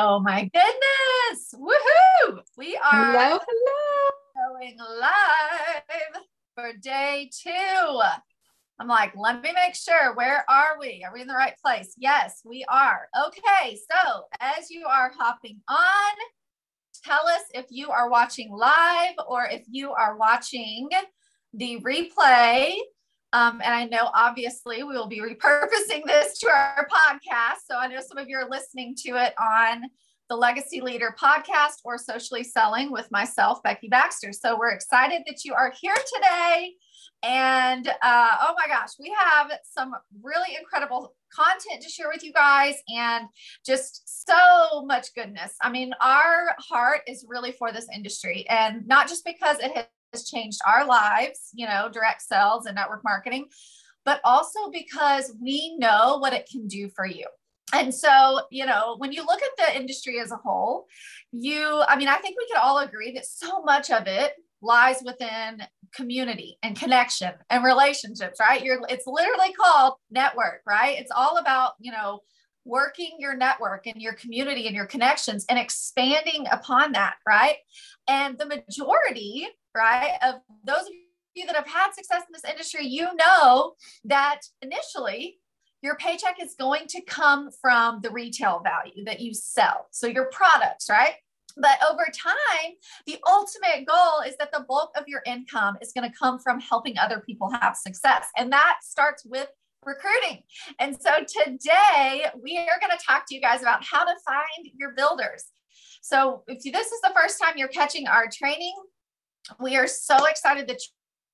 Oh my goodness. Woohoo! We are hello, hello. going live for day two. I'm like, let me make sure. Where are we? Are we in the right place? Yes, we are. Okay, so as you are hopping on, tell us if you are watching live or if you are watching the replay. Um, and I know obviously we will be repurposing this to our podcast. So I know some of you are listening to it on the Legacy Leader podcast or Socially Selling with myself, Becky Baxter. So we're excited that you are here today. And uh, oh my gosh, we have some really incredible content to share with you guys and just so much goodness. I mean, our heart is really for this industry and not just because it has changed our lives, you know, direct sales and network marketing, but also because we know what it can do for you. And so, you know, when you look at the industry as a whole, you, I mean, I think we could all agree that so much of it lies within community and connection and relationships, right? You're, it's literally called network, right? It's all about, you know, working your network and your community and your connections and expanding upon that, right? And the majority right? Of those of you that have had success in this industry, you know that initially your paycheck is going to come from the retail value that you sell. So your products, right? But over time, the ultimate goal is that the bulk of your income is going to come from helping other people have success. And that starts with recruiting. And so today we are going to talk to you guys about how to find your builders. So if this is the first time you're catching our training, we are so excited that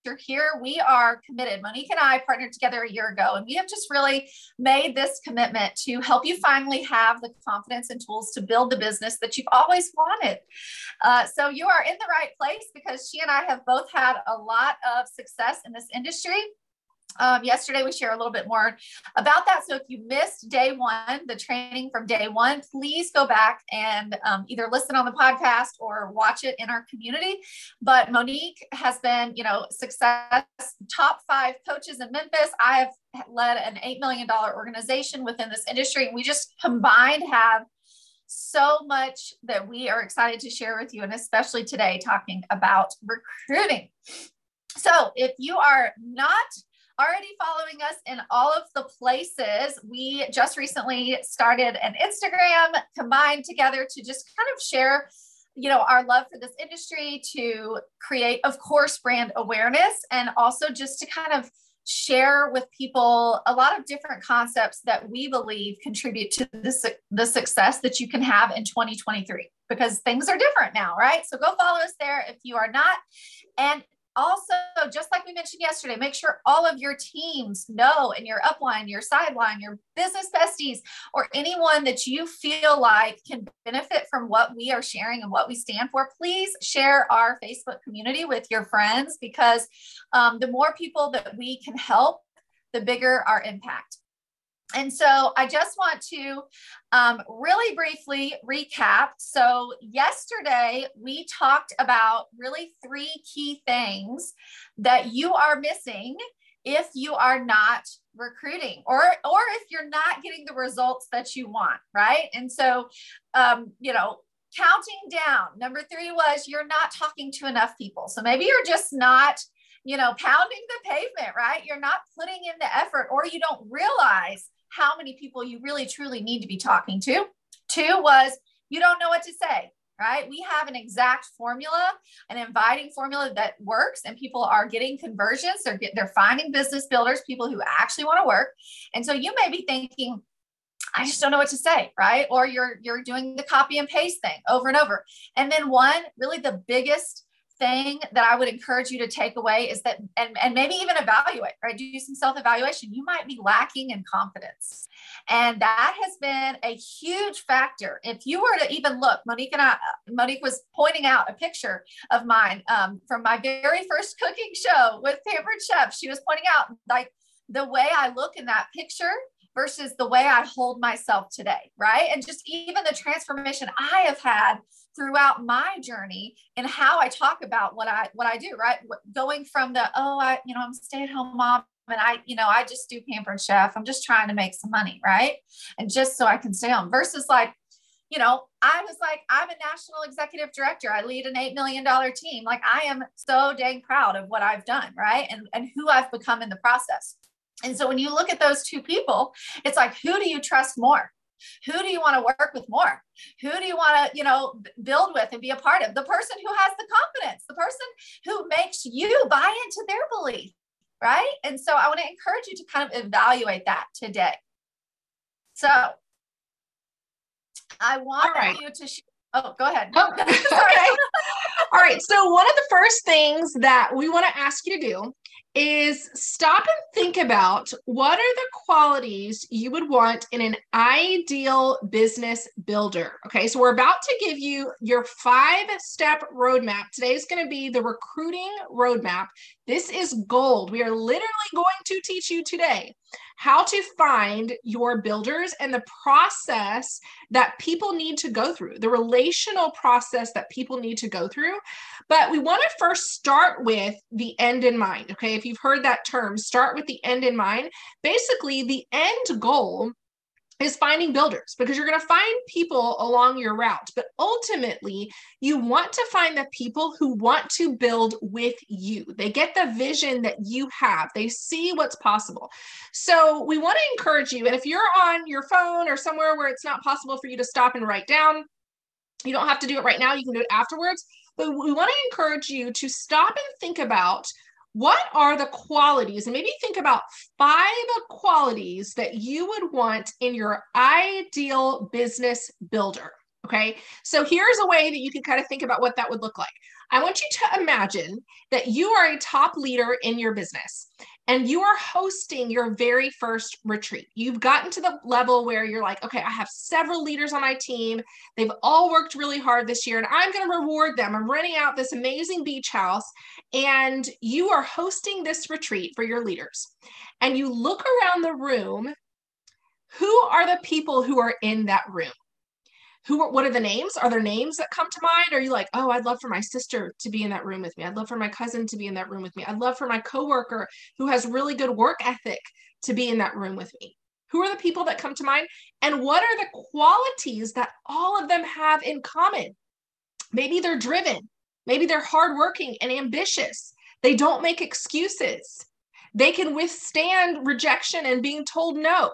you're here. We are committed. Monique and I partnered together a year ago, and we have just really made this commitment to help you finally have the confidence and tools to build the business that you've always wanted. Uh, so you are in the right place because she and I have both had a lot of success in this industry. Um, yesterday, we share a little bit more about that. So if you missed day one, the training from day one, please go back and um, either listen on the podcast or watch it in our community. But Monique has been, you know, success top five coaches in Memphis. I have led an $8 million organization within this industry. And we just combined have so much that we are excited to share with you, and especially today talking about recruiting. So if you are not already following us in all of the places. We just recently started an Instagram combined together to just kind of share you know our love for this industry to create of course brand awareness and also just to kind of share with people a lot of different concepts that we believe contribute to the, the success that you can have in 2023 because things are different now right so go follow us there if you are not and also, just like we mentioned yesterday, make sure all of your teams know and your upline, your sideline, your business besties, or anyone that you feel like can benefit from what we are sharing and what we stand for. Please share our Facebook community with your friends because um, the more people that we can help, the bigger our impact. And so I just want to um, really briefly recap. So, yesterday we talked about really three key things that you are missing if you are not recruiting or or if you're not getting the results that you want right? And so um, you know counting down number three was you're not talking to enough people. So maybe you're just not you know pounding the pavement right? You're not putting in the effort or you don't realize how many people you really truly need to be talking to. Two was you don't know what to say, right? We have an exact formula, an inviting formula that works, and people are getting conversions. They're get, they're finding business builders, people who actually want to work. And so you may be thinking, I just don't know what to say, right? Or you're you're doing the copy and paste thing over and over. And then one, really the biggest thing that I would encourage you to take away is that, and, and maybe even evaluate, right? Do some self evaluation. You might be lacking in confidence. And that has been a huge factor. If you were to even look, Monique and I, Monique was pointing out a picture of mine um, from my very first cooking show with Pampered Chef. She was pointing out like the way I look in that picture versus the way I hold myself today, right? And just even the transformation I have had throughout my journey and how I talk about what I what I do, right? Going from the oh, I you know I'm a stay-at-home mom and I you know I just do pampered chef. I'm just trying to make some money, right? And just so I can stay home versus like you know, I was like, I'm a national executive director. I lead an $8 million team. Like I am so dang proud of what I've done, right? And, and who I've become in the process. And so when you look at those two people, it's like, who do you trust more? Who do you want to work with more? Who do you want to, you know, build with and be a part of? The person who has the confidence, the person who makes you buy into their belief, right? And so I want to encourage you to kind of evaluate that today. So I want right. you to. Sh- oh, go ahead. Oh, okay. All right. So one of the first things that we want to ask you to do is stop and think about what are the qualities you would want in an ideal business builder. Okay, so we're about to give you your five step roadmap. Today is going to be the recruiting roadmap. This is gold. We are literally going to teach you today how to find your builders and the process that people need to go through, the relational process that people need to go through. But we want to first start with the end in mind. Okay. If you've heard that term, start with the end in mind. Basically, the end goal is finding builders because you're going to find people along your route. But ultimately, you want to find the people who want to build with you. They get the vision that you have, they see what's possible. So, we want to encourage you. And if you're on your phone or somewhere where it's not possible for you to stop and write down, you don't have to do it right now, you can do it afterwards. But we want to encourage you to stop and think about what are the qualities and maybe think about five qualities that you would want in your ideal business builder okay? So here's a way that you can kind of think about what that would look like i want you to imagine that you are a top leader in your business and you are hosting your very first retreat. You've gotten to the level where you're like, okay, I have several leaders on my team. They've all worked really hard this year, and I'm going to reward them. I'm renting out this amazing beach house, and you are hosting this retreat for your leaders. And you look around the room. Who are the people who are in that room? Who are, what are the names? Are there names that come to mind? Are you like, oh, I'd love for my sister to be in that room with me. I'd love for my cousin to be in that room with me. I'd love for my coworker who has really good work ethic to be in that room with me. Who are the people that come to mind? And what are the qualities that all of them have in common? Maybe they're driven. Maybe they're hardworking and ambitious. They don't make excuses. They can withstand rejection and being told no.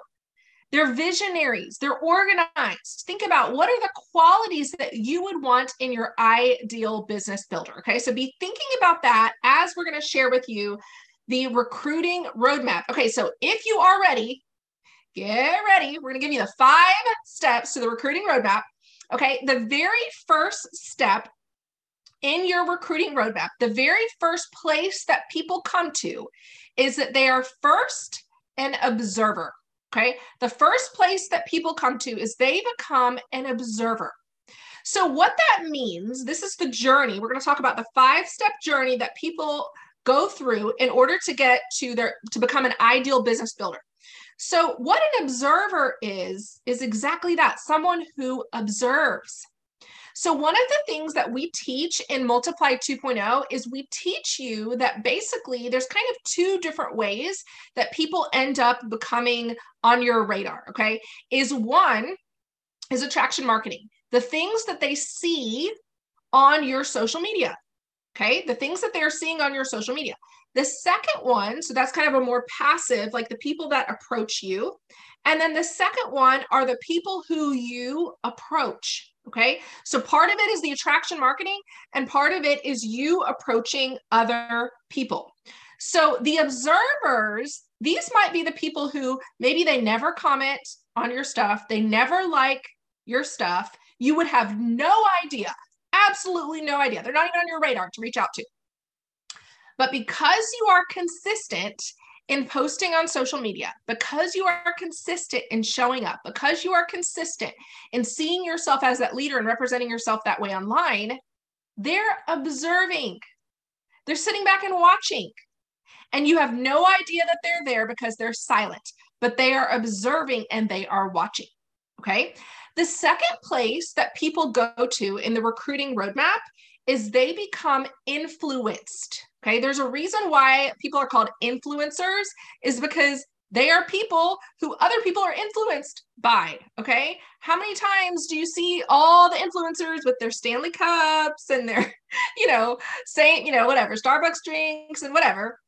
They're visionaries, they're organized. Think about what are the qualities that you would want in your ideal business builder. Okay, so be thinking about that as we're going to share with you the recruiting roadmap. Okay, so if you are ready, get ready. We're going to give you the five steps to the recruiting roadmap. Okay, the very first step in your recruiting roadmap, the very first place that people come to is that they are first an observer. Okay. The first place that people come to is they become an observer. So, what that means, this is the journey. We're going to talk about the five step journey that people go through in order to get to their to become an ideal business builder. So, what an observer is, is exactly that someone who observes. So, one of the things that we teach in Multiply 2.0 is we teach you that basically there's kind of two different ways that people end up becoming on your radar. Okay. Is one is attraction marketing, the things that they see on your social media. Okay. The things that they're seeing on your social media. The second one, so that's kind of a more passive, like the people that approach you. And then the second one are the people who you approach. Okay. So part of it is the attraction marketing, and part of it is you approaching other people. So the observers, these might be the people who maybe they never comment on your stuff, they never like your stuff. You would have no idea, absolutely no idea. They're not even on your radar to reach out to. But because you are consistent in posting on social media, because you are consistent in showing up, because you are consistent in seeing yourself as that leader and representing yourself that way online, they're observing. They're sitting back and watching. And you have no idea that they're there because they're silent, but they are observing and they are watching. Okay. The second place that people go to in the recruiting roadmap is they become influenced. Okay. There's a reason why people are called influencers, is because They are people who other people are influenced by. Okay. How many times do you see all the influencers with their Stanley Cups and their, you know, saying, you know, whatever, Starbucks drinks and whatever?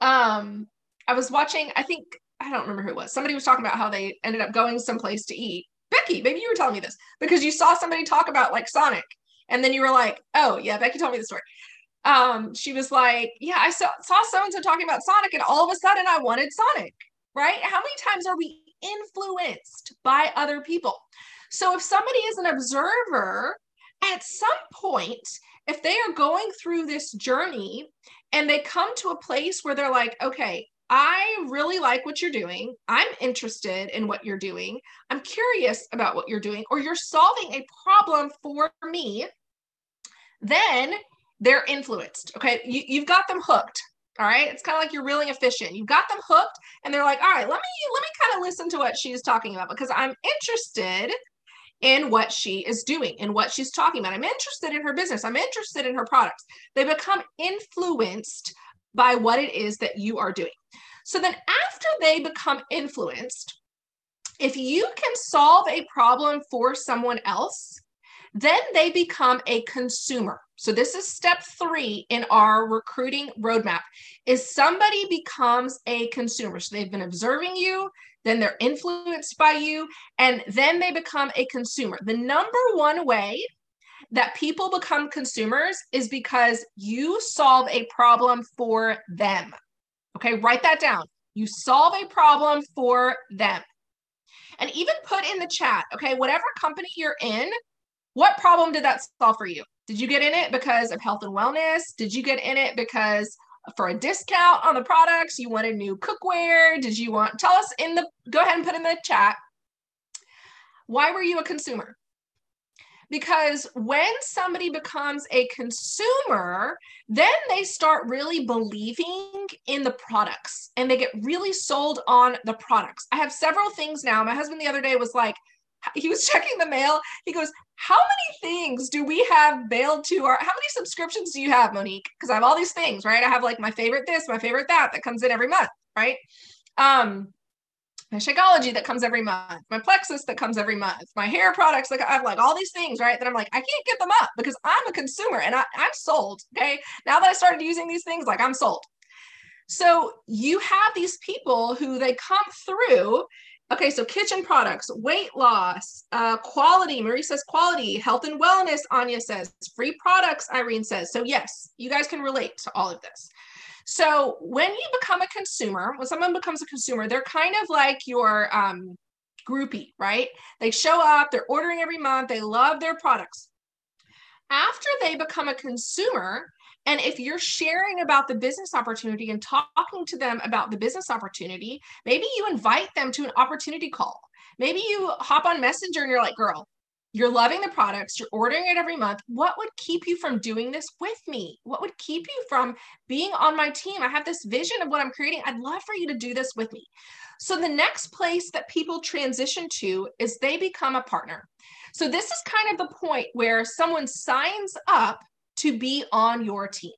Um, I was watching, I think, I don't remember who it was. Somebody was talking about how they ended up going someplace to eat. Becky, maybe you were telling me this because you saw somebody talk about like Sonic and then you were like, oh, yeah, Becky told me the story um, she was like, Yeah, I saw saw so and so talking about Sonic, and all of a sudden I wanted Sonic, right? How many times are we influenced by other people? So if somebody is an observer, at some point, if they are going through this journey and they come to a place where they're like, okay, I really like what you're doing. I'm interested in what you're doing. I'm curious about what you're doing, or you're solving a problem for me. Then they're influenced. Okay. You, you've got them hooked. All right. It's kind of like you're reeling a fish. You've got them hooked and they're like, all right, let me, let me kind of listen to what she's talking about because I'm interested in what she is doing and what she's talking about. I'm interested in her business. I'm interested in her products. They become influenced by what it is that you are doing. So then after they become influenced, if you can solve a problem for someone else, then they become a consumer. So this is step 3 in our recruiting roadmap is somebody becomes a consumer. So they've been observing you, then they're influenced by you, and then they become a consumer. The number one way that people become consumers is because you solve a problem for them. Okay, write that down. You solve a problem for them. And even put in the chat, okay, whatever company you're in, what problem did that solve for you? Did you get in it because of health and wellness? Did you get in it because for a discount on the products? You wanted new cookware? Did you want, tell us in the, go ahead and put in the chat. Why were you a consumer? Because when somebody becomes a consumer, then they start really believing in the products and they get really sold on the products. I have several things now. My husband the other day was like, he was checking the mail. He goes, How many things do we have mailed to our how many subscriptions do you have, Monique? Because I have all these things, right? I have like my favorite this, my favorite that that comes in every month, right? Um, my Shakeology that comes every month, my Plexus that comes every month, my hair products, like I have like all these things, right? That I'm like, I can't get them up because I'm a consumer and I, I'm sold. Okay. Now that I started using these things, like I'm sold. So you have these people who they come through Okay, so kitchen products, weight loss, uh, quality. Marie says quality, health and wellness. Anya says free products. Irene says so. Yes, you guys can relate to all of this. So when you become a consumer, when someone becomes a consumer, they're kind of like your um, groupie, right? They show up, they're ordering every month, they love their products. After they become a consumer, and if you're sharing about the business opportunity and talking to them about the business opportunity, maybe you invite them to an opportunity call. Maybe you hop on Messenger and you're like, girl, you're loving the products, you're ordering it every month. What would keep you from doing this with me? What would keep you from being on my team? I have this vision of what I'm creating. I'd love for you to do this with me. So, the next place that people transition to is they become a partner. So, this is kind of the point where someone signs up to be on your team.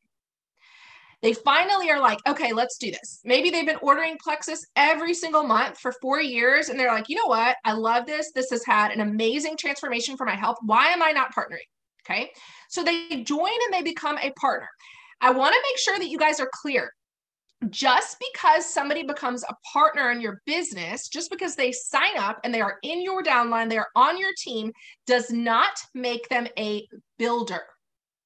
They finally are like, okay, let's do this. Maybe they've been ordering Plexus every single month for four years, and they're like, you know what? I love this. This has had an amazing transformation for my health. Why am I not partnering? Okay. So they join and they become a partner. I want to make sure that you guys are clear. Just because somebody becomes a partner in your business, just because they sign up and they are in your downline, they are on your team, does not make them a builder.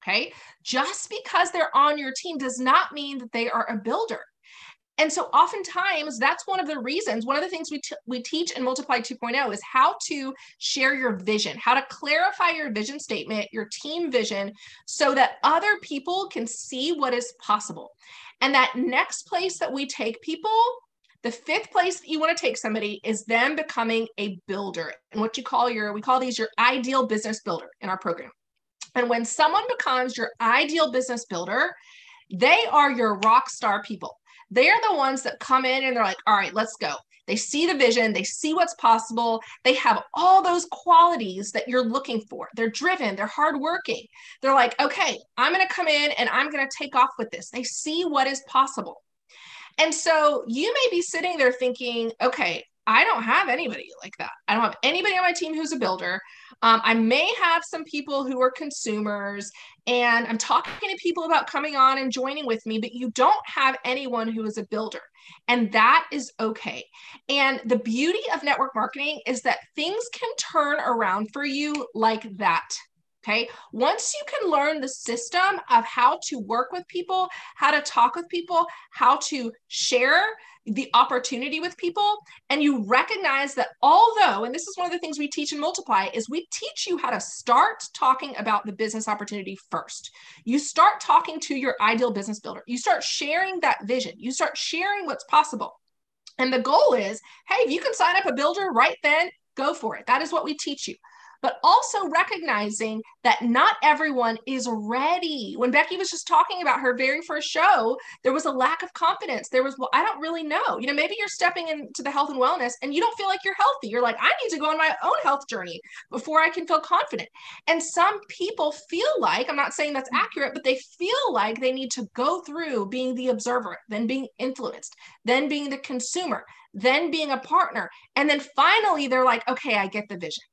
Okay. Just because they're on your team does not mean that they are a builder. And so oftentimes that's one of the reasons, one of the things we, t- we teach in Multiply 2.0 is how to share your vision, how to clarify your vision statement, your team vision, so that other people can see what is possible. And that next place that we take people, the fifth place that you want to take somebody is them becoming a builder. And what you call your, we call these your ideal business builder in our program. And when someone becomes your ideal business builder, they are your rock star people. They are the ones that come in and they're like, all right, let's go. They see the vision, they see what's possible. They have all those qualities that you're looking for. They're driven, they're hardworking. They're like, okay, I'm going to come in and I'm going to take off with this. They see what is possible. And so you may be sitting there thinking, okay, I don't have anybody like that. I don't have anybody on my team who's a builder. Um, I may have some people who are consumers, and I'm talking to people about coming on and joining with me, but you don't have anyone who is a builder. And that is okay. And the beauty of network marketing is that things can turn around for you like that. Okay. Once you can learn the system of how to work with people, how to talk with people, how to share the opportunity with people, and you recognize that although, and this is one of the things we teach in Multiply, is we teach you how to start talking about the business opportunity first. You start talking to your ideal business builder, you start sharing that vision, you start sharing what's possible. And the goal is hey, if you can sign up a builder right then, go for it. That is what we teach you but also recognizing that not everyone is ready. When Becky was just talking about her very first show, there was a lack of confidence. There was, well, I don't really know. You know, maybe you're stepping into the health and wellness and you don't feel like you're healthy. You're like, I need to go on my own health journey before I can feel confident. And some people feel like, I'm not saying that's mm-hmm. accurate, but they feel like they need to go through being the observer, then being influenced, then being the consumer, then being a partner. And then finally, they're like, okay, I get the vision.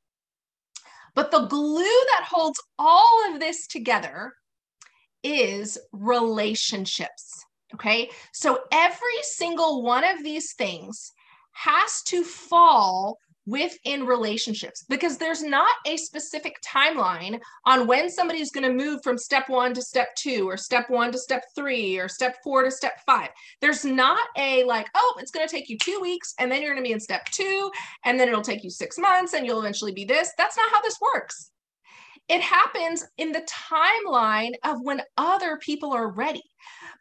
But the glue that holds all of this together is relationships. Okay. So every single one of these things has to fall within relationships because there's not a specific timeline on when somebody's going to move from step one to step two or step one to step three or step four to step five. There's not a like, oh, it's going to take you two weeks and then you're going to be in step two and then it'll take you six months and you'll eventually be this. That's not how this works. It happens in the timeline of when other people are ready.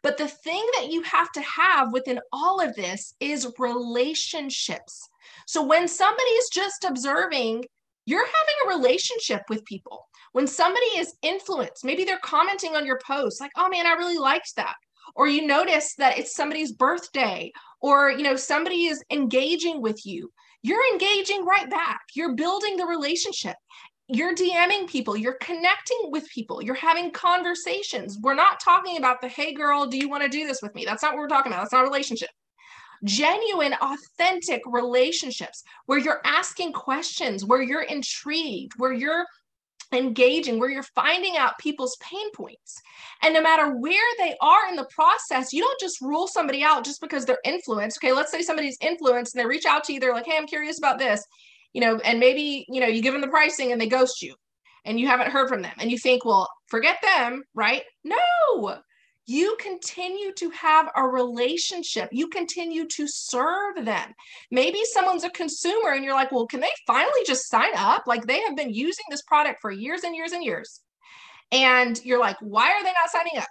But the thing that you have to have within all of this is relationships so when somebody is just observing, you're having a relationship with people. When somebody is influenced, maybe they're commenting on your post, like, oh man, I really liked that. Or you notice that it's somebody's birthday, or you know, somebody is engaging with you. You're engaging right back. You're building the relationship you're DMing people, you're connecting with people, you're having conversations. We're not talking about the hey girl, do you want to do this with me? That's not what we're talking about. That's not a relationship genuine, authentic relationships where you're asking questions, where you're intrigued, where you're engaging, where you're finding out people's pain points. And no matter where they are in the process, you don't just rule somebody out just because they're influenced. Okay, let's say somebody's influenced and they reach out to you, they're like, hey, I'm curious about this, you know, and maybe, you know, you give them the pricing and they ghost you and you haven't heard from them and you think, well, forget them, right? No, you continue to have a relationship. You continue to serve them. Maybe someone's a consumer and you're like, well, can they finally just sign up? Like they have been using this product for years and years and years. And you're like, why are they not signing up?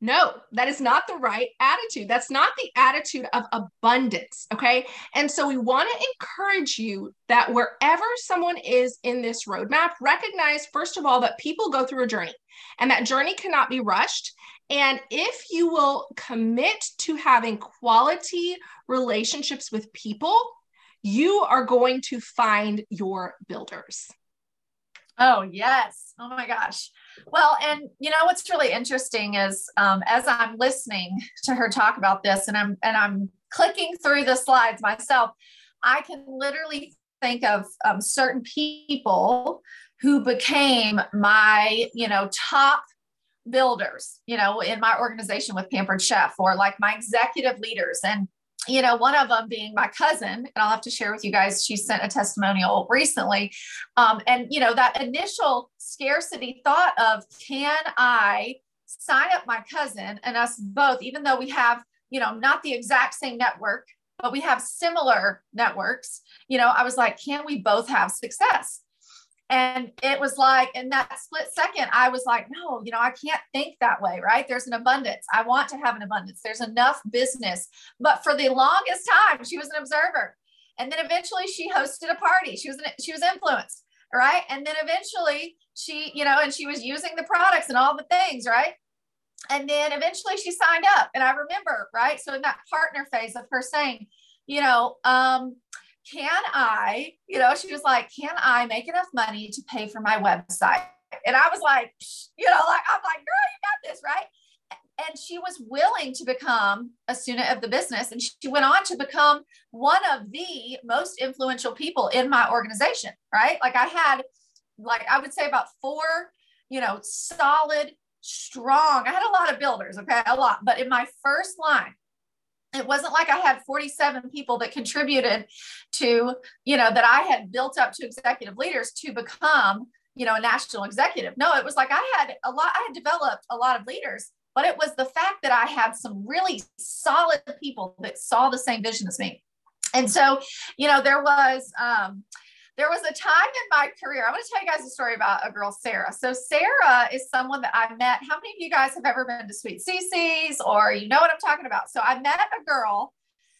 No, that is not the right attitude. That's not the attitude of abundance. Okay. And so we want to encourage you that wherever someone is in this roadmap, recognize, first of all, that people go through a journey and that journey cannot be rushed. And if you will commit to having quality relationships with people, you are going to find your builders. Oh, yes. Oh my gosh. Well, and you know what's really interesting is um, as I'm listening to her talk about this and I'm and I'm clicking through the slides myself, I can literally think of um, certain people who became my, you know, top builders, you know, in my organization with Pampered Chef or like my executive leaders. And, you know, one of them being my cousin, and I'll have to share with you guys, she sent a testimonial recently. Um, and, you know, that initial scarcity thought of can I sign up my cousin and us both, even though we have, you know, not the exact same network, but we have similar networks, you know, I was like, can we both have success? And it was like, in that split second, I was like, no, you know, I can't think that way, right? There's an abundance. I want to have an abundance. There's enough business. But for the longest time, she was an observer. And then eventually she hosted a party. She was, an, she was influenced, right? And then eventually she, you know, and she was using the products and all the things, right? And then eventually she signed up. And I remember, right? So in that partner phase of her saying, you know, um, can I, you know, she was like, can I make enough money to pay for my website? And I was like, you know, like, I'm like, girl, you got this, right? and she was willing to become a student of the business and she went on to become one of the most influential people in my organization right like i had like i would say about four you know solid strong i had a lot of builders okay a lot but in my first line it wasn't like i had 47 people that contributed to you know that i had built up to executive leaders to become you know a national executive no it was like i had a lot i had developed a lot of leaders but it was the fact that I had some really solid people that saw the same vision as me. And so, you know, there was, um, there was a time in my career. I want to tell you guys a story about a girl, Sarah. So Sarah is someone that I met. How many of you guys have ever been to Sweet Cece's or you know what I'm talking about? So I met a girl.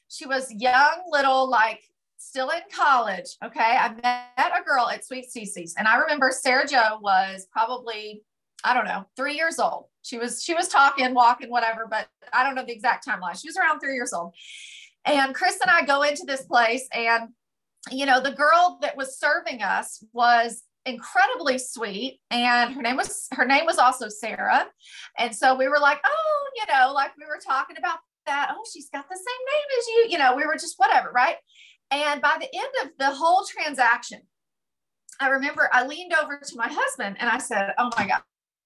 She was young, little, like still in college. Okay. I met a girl at Sweet Cece's. And I remember Sarah Joe was probably, I don't know, three years old she was she was talking walking whatever but i don't know the exact timeline she was around three years old and chris and i go into this place and you know the girl that was serving us was incredibly sweet and her name was her name was also sarah and so we were like oh you know like we were talking about that oh she's got the same name as you you know we were just whatever right and by the end of the whole transaction i remember i leaned over to my husband and i said oh my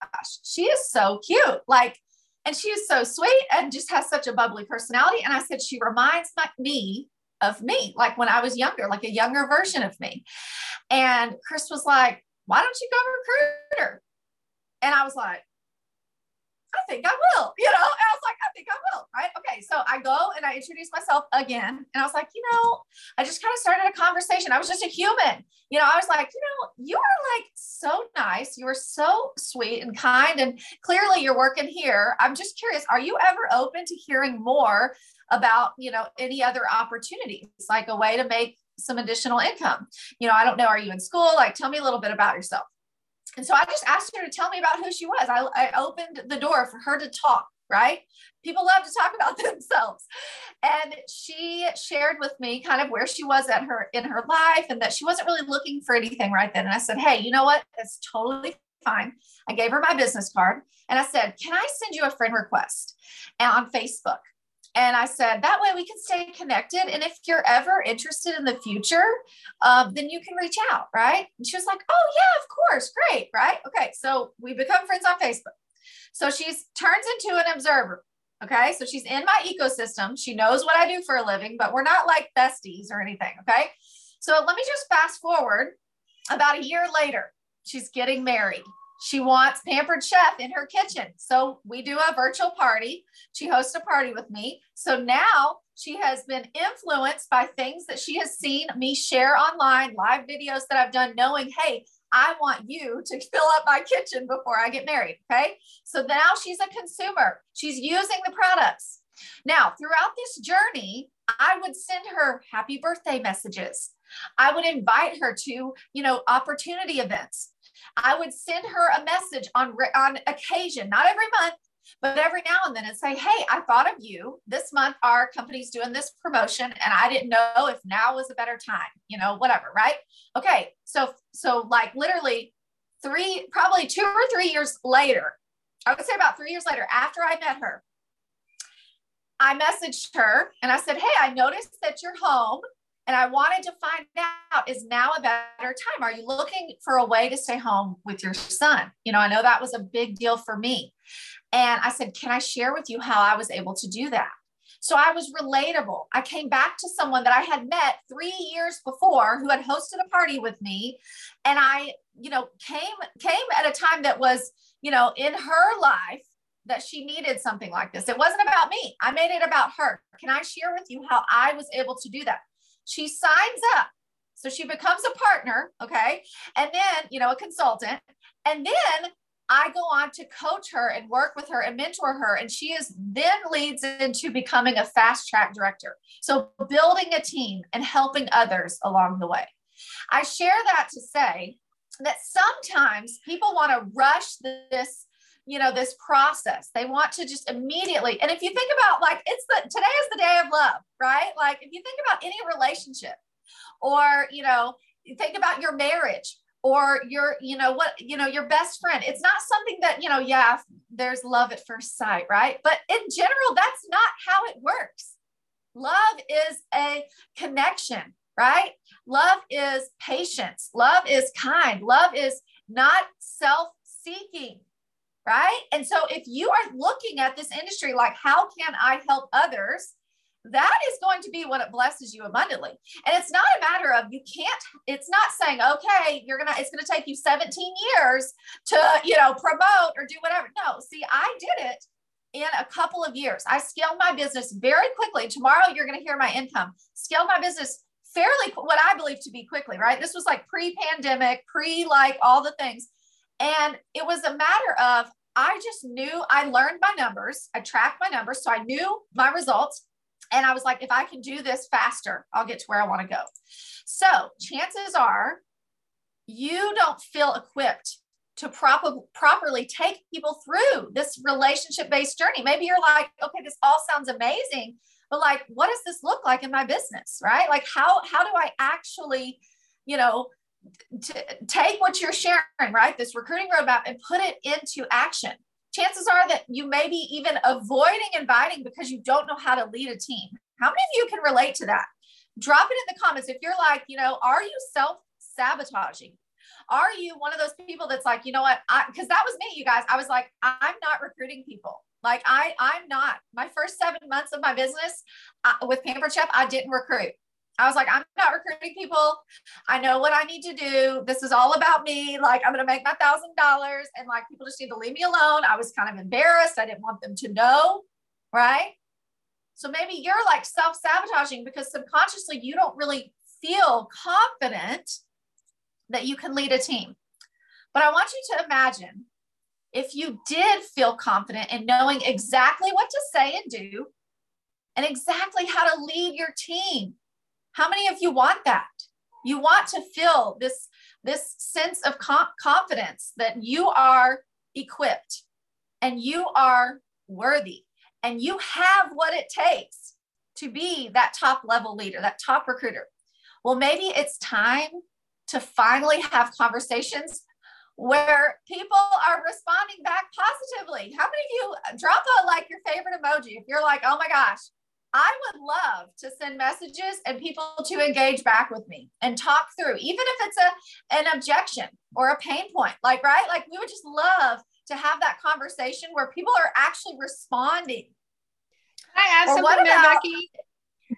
gosh, she is so cute. Like, and she is so sweet and just has such a bubbly personality. And I said, she reminds me of me, like when I was younger, like a younger version of me. And Chris was like, why don't you go recruit her? And I was like, I think I will, you know? And I was like, I think I will, right? Okay. So I go and I introduce myself again. And I was like, you know, I just kind of started a conversation. I was just a human. You know, I was like, you know, you are like so nice. You are so sweet and kind. And clearly you're working here. I'm just curious, are you ever open to hearing more about, you know, any other opportunities, like a way to make some additional income? You know, I don't know. Are you in school? Like, tell me a little bit about yourself. And so I just asked her to tell me about who she was. I, I opened the door for her to talk, right? People love to talk about themselves. And she shared with me kind of where she was at her in her life and that she wasn't really looking for anything right then. And I said, Hey, you know what? That's totally fine. I gave her my business card and I said, Can I send you a friend request on Facebook? And I said, that way we can stay connected. And if you're ever interested in the future, um, then you can reach out, right? And she was like, oh, yeah, of course. Great, right? Okay. So we become friends on Facebook. So she's turns into an observer. Okay. So she's in my ecosystem. She knows what I do for a living, but we're not like besties or anything. Okay. So let me just fast forward about a year later. She's getting married. She wants Pampered Chef in her kitchen. So we do a virtual party. She hosts a party with me. So now she has been influenced by things that she has seen me share online, live videos that I've done, knowing, hey, I want you to fill up my kitchen before I get married. Okay. So now she's a consumer. She's using the products. Now, throughout this journey, I would send her happy birthday messages. I would invite her to, you know, opportunity events. I would send her a message on, on occasion, not every month, but every now and then and say, Hey, I thought of you this month. Our company's doing this promotion and I didn't know if now was a better time, you know, whatever. Right. Okay. So, so like literally three, probably two or three years later, I would say about three years later, after I met her, I messaged her and I said, Hey, I noticed that you're home and I wanted to find out is now a better time? Are you looking for a way to stay home with your son? You know, I know that was a big deal for me. And I said, Can I share with you how I was able to do that? So I was relatable. I came back to someone that I had met three years before who had hosted a party with me. And I, you know, came came at a time that was, you know, in her life that she needed something like this. It wasn't about me. I made it about her. Can I share with you how I was able to do that? She signs up. So she becomes a partner, okay? And then, you know, a consultant. And then I go on to coach her and work with her and mentor her. And she is then leads into becoming a fast track director. So building a team and helping others along the way. I share that to say that sometimes people want to rush this you know this process. They want to just immediately and if you think about like it's the today is the day of love right? Like if you think about any relationship or you know think about your marriage or your you know what you know your best friend it's not something that you know yeah there's love at first sight right? But in general that's not how it works. Love is a connection right? Love is patience. Love is kind. Love is not self-seeking right and so if you are looking at this industry like how can i help others that is going to be what it blesses you abundantly. And it's not a matter of you can't, it's not saying, okay, you're gonna, it's gonna take you 17 years to, you know, promote or do whatever. No, see, I did it in a couple of years. I scaled my business very quickly. Tomorrow you're gonna hear my income. Scaled my business fairly what I believe to be quickly, right? This was like pre-pandemic, pre like all the things. And it was a matter of I just knew I learned my numbers, I tracked my numbers, so I knew my results. And I was like, if I can do this faster, I'll get to where I want to go. So chances are you don't feel equipped to proper, properly take people through this relationship based journey. Maybe you're like, okay, this all sounds amazing, but like, what does this look like in my business? Right? Like, how, how do I actually, you know, to take what you're sharing, right? This recruiting roadmap and put it into action chances are that you may be even avoiding inviting because you don't know how to lead a team. How many of you can relate to that? Drop it in the comments if you're like, you know, are you self sabotaging? Are you one of those people that's like, you know what? Because that was me, you guys. I was like, I'm not recruiting people. Like I, I'm not. My first seven months of my business uh, with Pampered Chef, I didn't recruit. I was like, I'm not recruiting people. I know what I need to do. This is all about me. Like, I'm going to make my thousand dollars and like people just need to leave me alone. I was kind of embarrassed. I didn't want them to know. Right. So maybe you're like self sabotaging because subconsciously you don't really feel confident that you can lead a team. But I want you to imagine if you did feel confident in knowing exactly what to say and do and exactly how to lead your team how many of you want that? You want to feel this, this sense of confidence that you are equipped and you are worthy and you have what it takes to be that top level leader, that top recruiter. Well, maybe it's time to finally have conversations where people are responding back positively. How many of you drop a like your favorite emoji if you're like, oh my gosh, I would love to send messages and people to engage back with me and talk through, even if it's a an objection or a pain point. Like, right? Like we would just love to have that conversation where people are actually responding. Can I add or something there, Becky?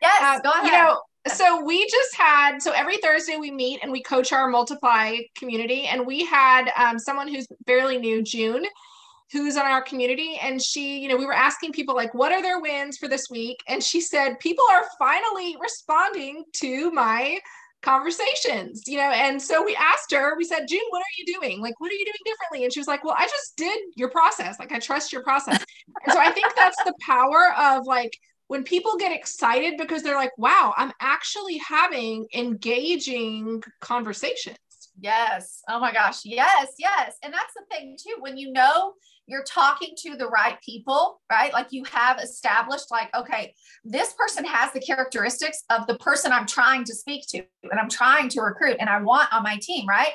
Yes, uh, go ahead. You know, so we just had so every thursday we meet and we coach our multiply community and we had um, someone who's fairly new june who's in our community and she you know we were asking people like what are their wins for this week? And she said people are finally responding to my conversations you know and so we asked her we said june what are you doing? Like what are you doing differently? And she was like well i just did your process. Like i trust your process. And so i think that's the power of like when people get excited because they're like wow i'm actually having engaging conversations. Yes. Oh my gosh. Yes yes. And that's the thing too when you know you're talking to the right people, right? Like you have established, like, okay, this person has the characteristics of the person I'm trying to speak to and I'm trying to recruit and I want on my team, right?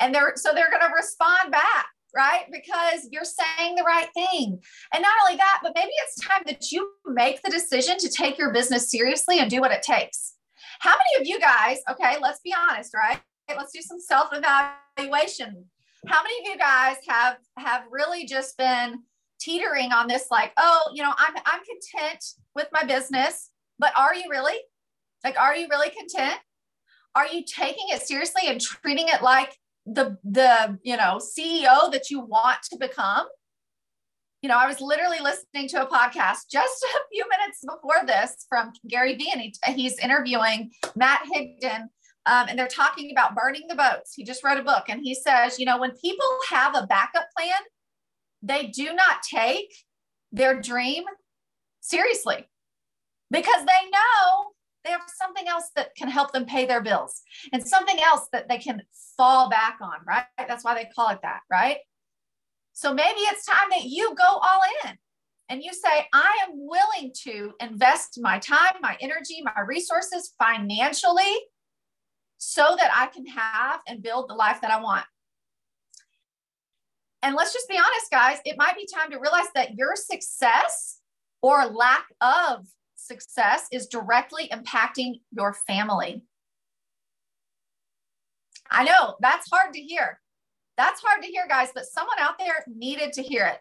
And they're so they're going to respond back, right? Because you're saying the right thing. And not only that, but maybe it's time that you make the decision to take your business seriously and do what it takes. How many of you guys, okay, let's be honest, right? Let's do some self evaluation how many of you guys have have really just been teetering on this like oh you know i'm i'm content with my business but are you really? Like are you really content? Are you taking it seriously and treating it like the the you know ceo that you want to become? You know i was literally listening to a podcast just a few minutes before this from gary vee and he, he's interviewing matt higdon um, and they're talking about burning the boats. He just wrote a book and he says, you know, when people have a backup plan, they do not take their dream seriously because they know they have something else that can help them pay their bills and something else that they can fall back on, right? That's why they call it that, right? So maybe it's time that you go all in and you say, I am willing to invest my time, my energy, my resources financially so that I can have and build the life that I want. And let's just be honest, guys, it might be time to realize that your success or lack of success is directly impacting your family. I know that's hard to hear. That's hard to hear, guys, but someone out there needed to hear it.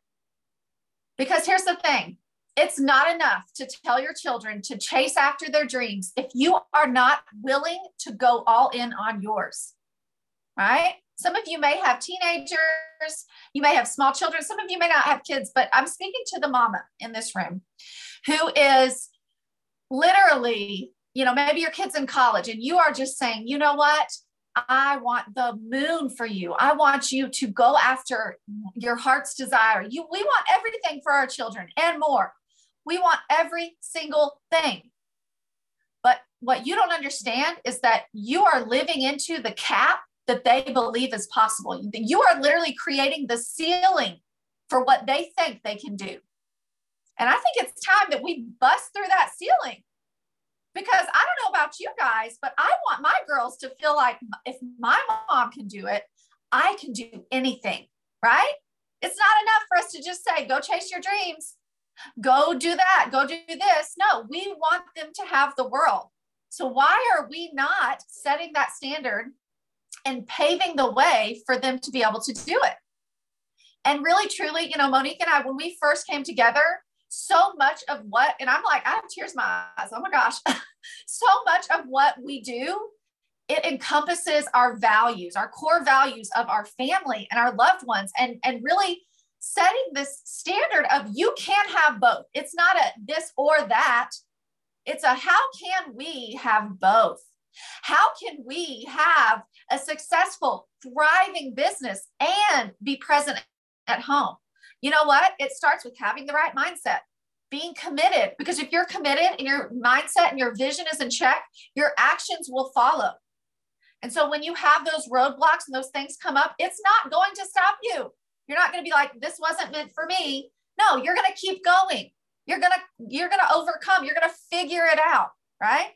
Because here's the thing it's not enough to tell your children to chase after their dreams if you are not willing to go all in on yours, right? Some of you may have teenagers, you may have small children, some of you may not have kids, but I'm speaking to the mama in this room who is literally, you know, maybe your kid's in college and you are just saying, you know what? I want the moon for you. I want you to go after your heart's desire. You we want everything for our children and more. We want every single thing. But what you don't understand is that you are living into the cap that they believe is possible. You are literally creating the ceiling for what they think they can do. And I think it's time that we bust through that ceiling because I don't know about you guys, but I want my girls to feel like if my mom can do it, I can do anything, right? It's not enough for us to just say, go chase your dreams, go do that, go do this. No, we want them to have the world. So, why are we not setting that standard and paving the way for them to be able to do it? And really, truly, you know, Monique and I, when we first came together, so much of what, and I'm like, I have tears in my eyes. Oh my gosh. so much of what we do, it encompasses our values, our core values of our family and our loved ones, and, and really setting this standard of you can have both. It's not a this or that. It's a how can we have both? How can we have a successful, thriving business and be present at home? You know what? It starts with having the right mindset, being committed. Because if you're committed and your mindset and your vision is in check, your actions will follow. And so when you have those roadblocks and those things come up, it's not going to stop you. You're not going to be like, this wasn't meant for me. No, you're going to keep going. You're going to, you're going to overcome. You're going to figure it out, right?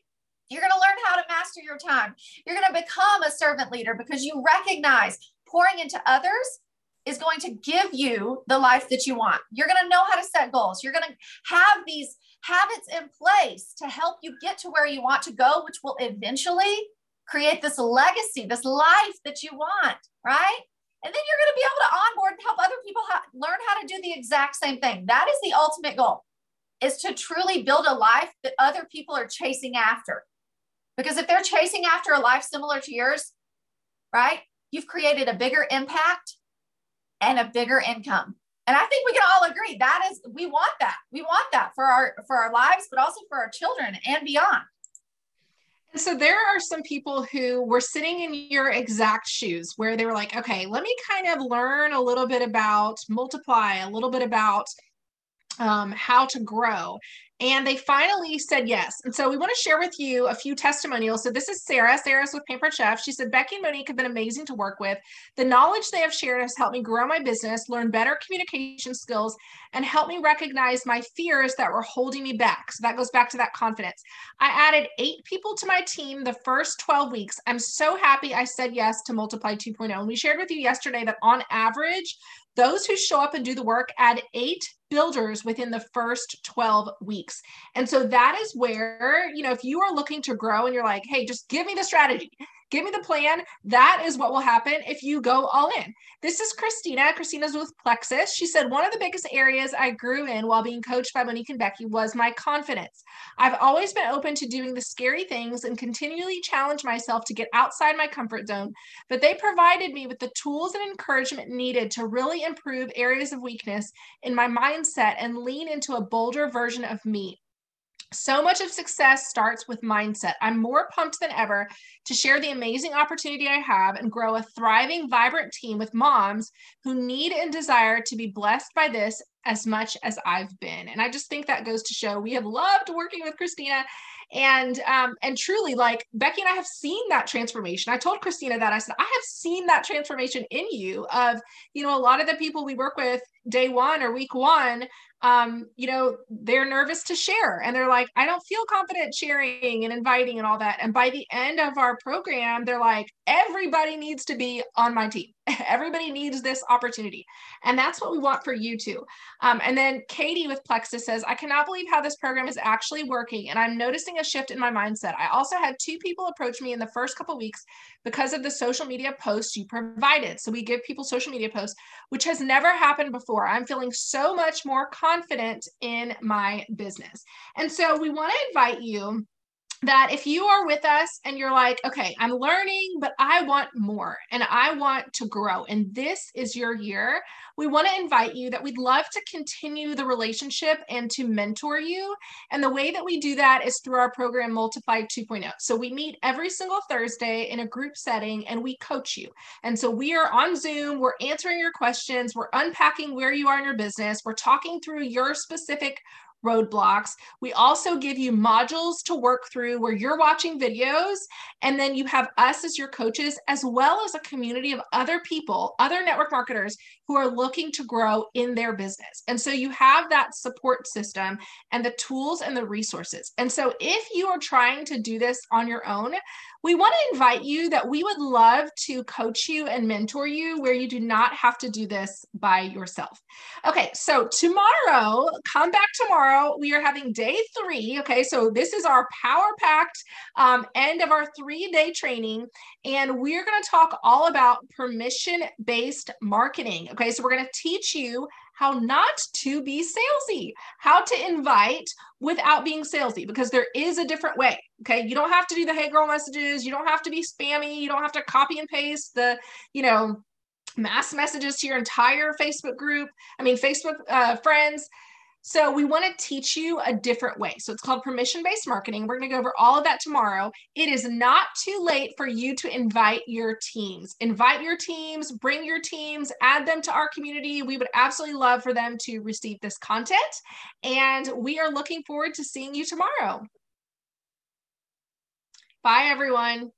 You're going to learn how to master your time. You're going to become a servant leader because you recognize pouring into others is going to give you the life that you want. You're going to know how to set goals. You're going to have these habits in place to help you get to where you want to go, which will eventually create this legacy, this life that you want, right? And then you're going to be able to onboard and help other people ha- learn how to do the exact same thing. That is the ultimate goal is to truly build a life that other people are chasing after. Because if they're chasing after a life similar to yours, right? You've created a bigger impact and a bigger income. And I think we can all agree that is we want that. We want that for our for our lives, but also for our children and beyond. So there are some people who were sitting in your exact shoes where they were like, okay, let me kind of learn a little bit about multiply, a little bit about um, how to grow. And they finally said yes. And so we want to share with you a few testimonials. So this is Sarah. Sarah's with Pampered Chef. She said, Becky and Monique have been amazing to work with. The knowledge they have shared has helped me grow my business, learn better communication skills, and help me recognize my fears that were holding me back. So that goes back to that confidence. I added eight people to my team the first 12 weeks. I'm so happy I said yes to Multiply 2.0. And we shared with you yesterday that on average, those who show up and do the work add eight builders within the first 12 weeks. And so that is where, you know, if you are looking to grow and you're like, hey, just give me the strategy, Give me the plan. That is what will happen if you go all in. This is Christina. Christina's with Plexus. She said, One of the biggest areas I grew in while being coached by Monique and Becky was my confidence. I've always been open to doing the scary things and continually challenge myself to get outside my comfort zone, but they provided me with the tools and encouragement needed to really improve areas of weakness in my mindset and lean into a bolder version of me. So much of success starts with mindset. I'm more pumped than ever to share the amazing opportunity I have and grow a thriving, vibrant team with moms who need and desire to be blessed by this as much as I've been. And I just think that goes to show we have loved working with Christina and um and truly like becky and i have seen that transformation i told christina that i said i have seen that transformation in you of you know a lot of the people we work with day one or week one um, you know, they're nervous to share and they're like, I don't feel confident sharing and inviting and all that. And by the end of our program, they're like, everybody needs to be on my team. everybody needs this opportunity. And that's what we want for you too. Um, and then Katie with Plexus says, I cannot believe how this program is actually working. And I'm noticing a shift in my mindset. I also had two people approach me in the first couple weeks because of the social media posts you provided. So we give people social media posts, which has never happened before. I'm feeling so much more confident in my business. And so we want to invite you that if you are with us and you're like, okay, I'm learning, but I want more and I want to grow, and this is your year, we want to invite you that we'd love to continue the relationship and to mentor you. And the way that we do that is through our program Multiplied 2.0. So we meet every single Thursday in a group setting and we coach you. And so we are on Zoom, we're answering your questions, we're unpacking where you are in your business, we're talking through your specific roadblocks. We also give you modules to work through where you're watching videos, and then you have us as your coaches, as well as a community of other people, other network marketers who are looking to grow in their business. And so you have that support system and the tools and the resources. And so if you are trying to do this on your own, we want to invite you that we would love to coach you and mentor you where you do not have to do this by yourself. Okay, so tomorrow, come back tomorrow. We are having day three. Okay, so this is our power packed um, end of our three day training, and we're going to talk all about permission based marketing. Okay, so we're going to teach you how not to be salesy, how to invite without being salesy, because there is a different way. Okay. You don't have to do the hey girl messages. You don't have to be spammy. You don't have to copy and paste the, you know, mass messages to your entire Facebook group. I mean, Facebook uh, friends. So we want to teach you a different way. So it's called permission based marketing. We're going to go over all of that tomorrow. It is not too late for you to invite your teams. Invite your teams, bring your teams, add them to our community. We would absolutely love for them to receive this content. And we are looking forward to seeing you tomorrow. Bye, everyone.